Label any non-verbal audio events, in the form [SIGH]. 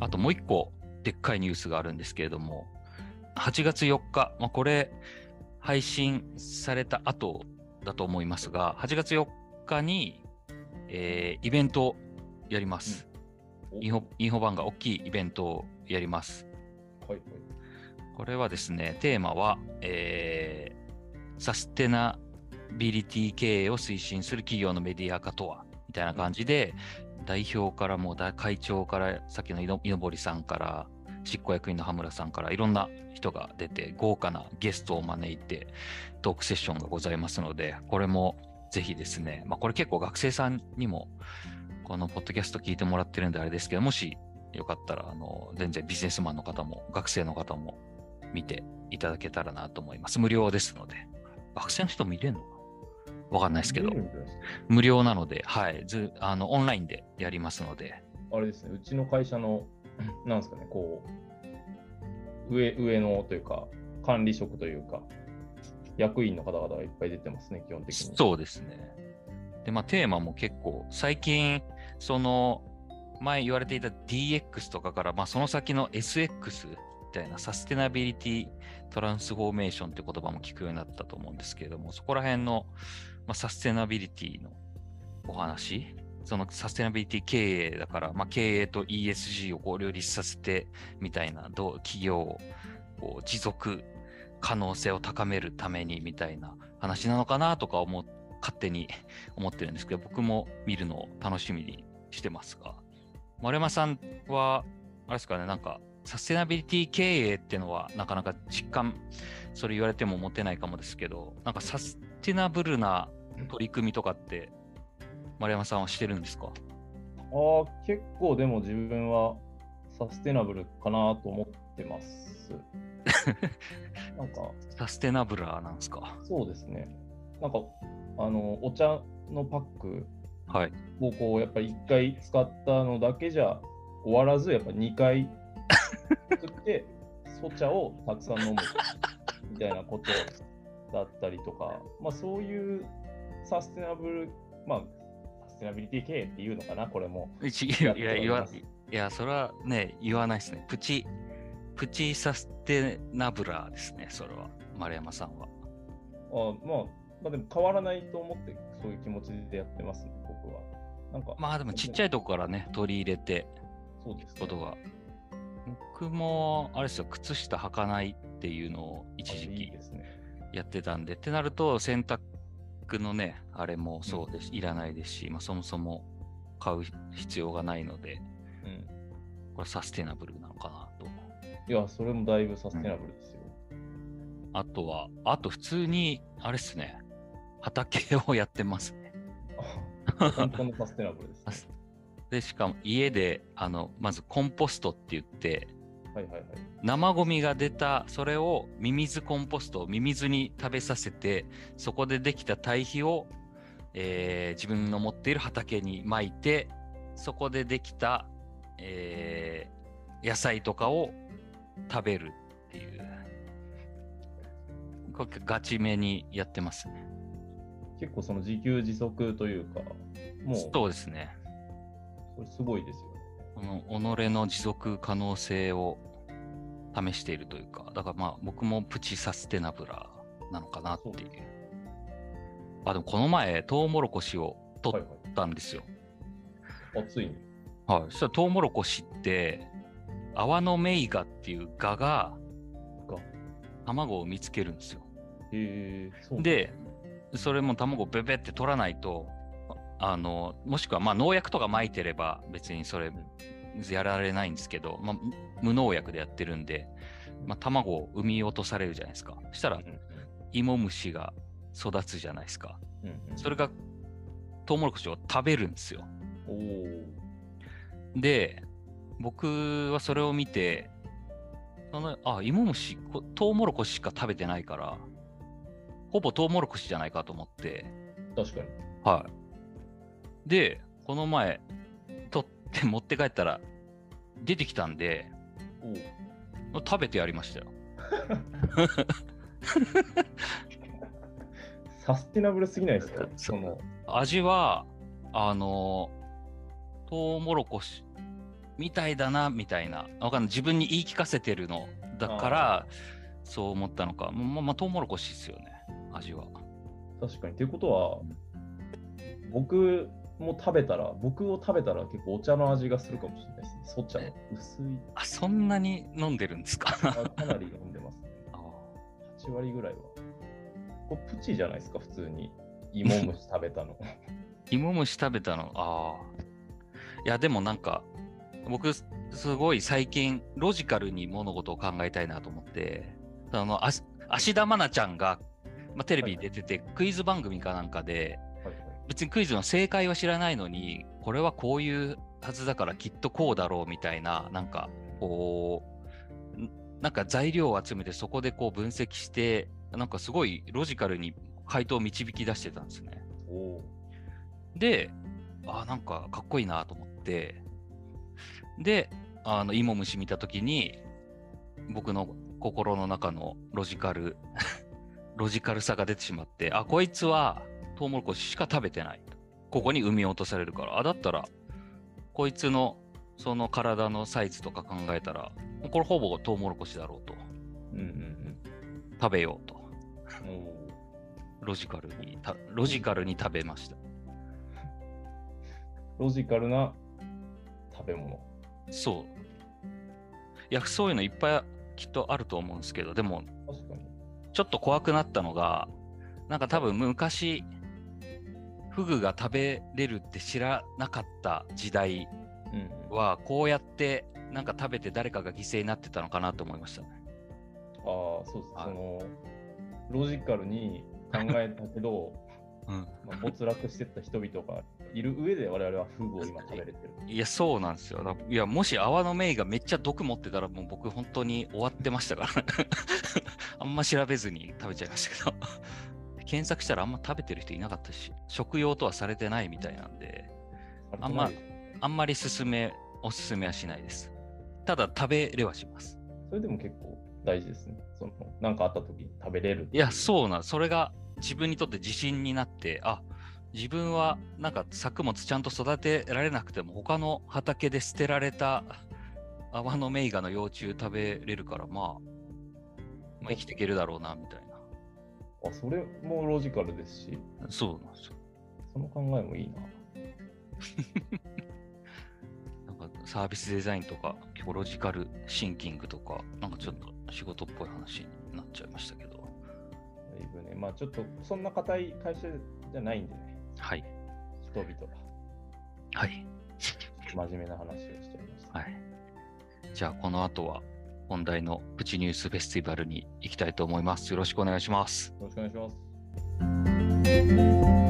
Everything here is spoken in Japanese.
あともう一個でっかいニュースがあるんですけれども、8月4日、まあ、これ配信された後だと思いますが、8月4日に、えーイベントをやります。おインフォインフォバンが大きいイベントをやります。はいはい。これはですね、テーマは、えーサステナビリティ経営を推進する企業のメディア化とはみたいな感じで、代表からも会長から、さっきの井の井上さんから、執行役員の羽村さんからいろんな人が出て、豪華なゲストを招いて、トークセッションがございますので、これもぜひですね、まあ、これ結構学生さんにも、このポッドキャスト聞いてもらってるんであれですけど、もしよかったら、あの、全然ビジネスマンの方も、学生の方も見ていただけたらなと思います。無料ですので。学生の人見れるのか？なわかんないですけど無料なので、はい、ずあのオンラインでやりますので、あれですね、うちの会社の、[CLEARS THROAT] なんですかね、こう、上、上のというか、管理職というか、役員の方々がいっぱい出てますね、基本的に。そうですね。で、まあ、テーマも結構、最近、その、前言われていた DX とかから、まあ、その先の SX みたいなサステナビリティトランスフォーメーションって言葉も聞くようになったと思うんですけれども、そこら辺の、まあ、サステナビリティのお話、そのサステナビリティ経営だから、まあ、経営と ESG をこう両立させてみたいな、どう企業をこう持続可能性を高めるためにみたいな話なのかなとか思う勝手に [LAUGHS] 思ってるんですけど、僕も見るのを楽しみにしてますが、丸山さんは、あれですかね、なんか、サステナビリティ経営っていうのは、なかなか実感、それ言われても持てないかもですけど、なんかサステナブルな取り組みとかって、丸山さんはしてるんですか？ああ、結構でも自分はサステナブルかなと思ってます。[LAUGHS] なんか、サステナブラーなんですか？そうですね。なんか、あの、お茶のパックはい。をこう、やっぱり1回使ったのだけじゃ終わらず、やっぱ2回作って、そ茶をたくさん飲むみたいなことだったりとか、まあそういうサステナブル、まあ、サステナビリティ経営っていうのかな、これも。いや、いや言わ、いや、それはね、言わないですね。プチ、プチサステナブラーですね、それは。丸山さんは。あまあ、まあでも変わらないと思って、そういう気持ちでやってますね、僕は。なんか、まあでもちっちゃいとこからね、取り入れて、そうです、ことが。僕も、あれですよ、靴下履かないっていうのを一時期いいですね。やってたんで、ってなると、洗濯のね、あれもそうです、いらないですし、まあ、そもそも買う必要がないので、うん。これサステナブルなのかなと。いや、それもだいぶサステナブルですよ。あとは、あと普通に、あれっすね、畑をやってますね。あ本当のサステナブルです、ね。[LAUGHS] で、しかも家で、あの、まずコンポストって言って、はいはいはい。生ゴミが出たそれをミミズコンポストをミミズに食べさせてそこでできた堆肥を、えー自分の持っている畑に撒いてそこでできた、えー野菜とかを食べるっていう。これガチめにやってますね。結構その自給自足というか、もう、そうですねそれすごいですよね。この己の持続可能性を試しているというか、だからまあ僕もプチサステナブラーなのかなっていう。あ、でもこの前、トウモロコシを取っはいはい。たんですよ。あ、ついに。はい。そしたらトウモロコシって、アワノメイガっていうガがが卵を産みつけるんですよ。へえで、それも卵をベベって取らないと、あの、もしくはまあ農薬とか撒いてれば別にそれやられないんですけど、まあ、無農薬でやってるんで、まあ、卵を産み落とされるじゃないですか。そしたら芋虫が育つじゃないですか。うんうんそれがトウモロコシを食べるんですよ。で、僕はそれを見て、そのあ、芋虫、こトウモロコシしか食べてないから、ほぼトウモロコシじゃないかと思って、確かに。はい。で、この前、取って持って帰ったら、出てきたんで。食べてやりましたよ。サステナブルすぎないですか？その味は、あの、トウモロコシみたいだな、みたいな。わかんない。自分に言い聞かせてるのだから、そう思ったのか。まあ、まあ、トウモロコシですよね、味は。確かに。ということは、僕も食べたら、僕を食べたら結構お茶の味がするかもしれないですね。そ茶の薄い、あ、そんなに飲んでるんですか？あかなり飲んでますね。[LAUGHS] あ8割ぐらいは。これプチじゃないですか、普通に。芋虫食べたの。[LAUGHS] 芋虫食べたの、ああ。いや、でもなんか、僕、すごい最近、ロジカルに物事を考えたいなと思って、あの、あし芦田愛菜ちゃんが、まあ、テレビに出てて、クイズ番組かなんかで、はいはい別にクイズの正解は知らないのに、これはこういうはずだからきっとこうだろうみたいな、なんか、こう、んなんか材料を集めてそこでこう分析して、なんかすごいロジカルに回答を導き出してたんですね。で、あなんかかっこいいなと思って、で、あの芋虫見たときに、僕の心の中のロジカル、[LAUGHS] ロジカルさが出てしまって、あ、こいつはトウモロコシしか食べてないと。ここに産み落とされるから、あ、だったら、こいつのその体のサイズとか考えたら、これほぼトウモロコシだろうと。うんうん食べようと。ロジカルに、たロジカルに食べました。ロジカルな食べ物。そう。いや、そういうのいっぱいきっとあると思うんですけど、でも。ちょっと怖くなったのが、なんか多分昔、フグが食べれるって知らなかった時代は、こうやってなんか食べて誰かが犠牲になってたのかなと思いましたね。ああ、そうです。はいその、ロジカルに考えたけど、[LAUGHS] うん。まあ、没落してった人々がいる上で我々はフグを今食べれてる。いや、そうなんですよ。だいや、もし泡のメイがめっちゃ毒持ってたら、もう僕本当に終わってましたから。[LAUGHS] あんま調べずに食べちゃいましたけど。検索したらあんま食べてる人いなかったし、食用とはされてないみたいなんで、あんまあんまり勧め、おすすめはしないです。ただ食べれはします。それでも結構大事ですね。その、なんかあった時に食べれる。いや、そうなんそれが自分にとって自信になって、あ自分はなんか作物ちゃんと育てられなくても、他の畑で捨てられた泡のメイガの幼虫食べれるから、まあ、まあ、生きていけるだろうな、みたいな。あ、それもロジカルですし、そうなんですよ。その考えもいいな。[LAUGHS] なんかサービスデザインとか、結構ロジカルシンキングとか、なんかちょっと仕事っぽい話になっちゃいましたけど。だいぶね、まあちょっとそんな硬い会社じゃないんでね、はい。人々がはい。真面目な話をしちゃいました。はい。じゃあ、この後は本題のプチニュースフェスティバルに行きたいと思います。よろしくお願いします。よろしくお願いします。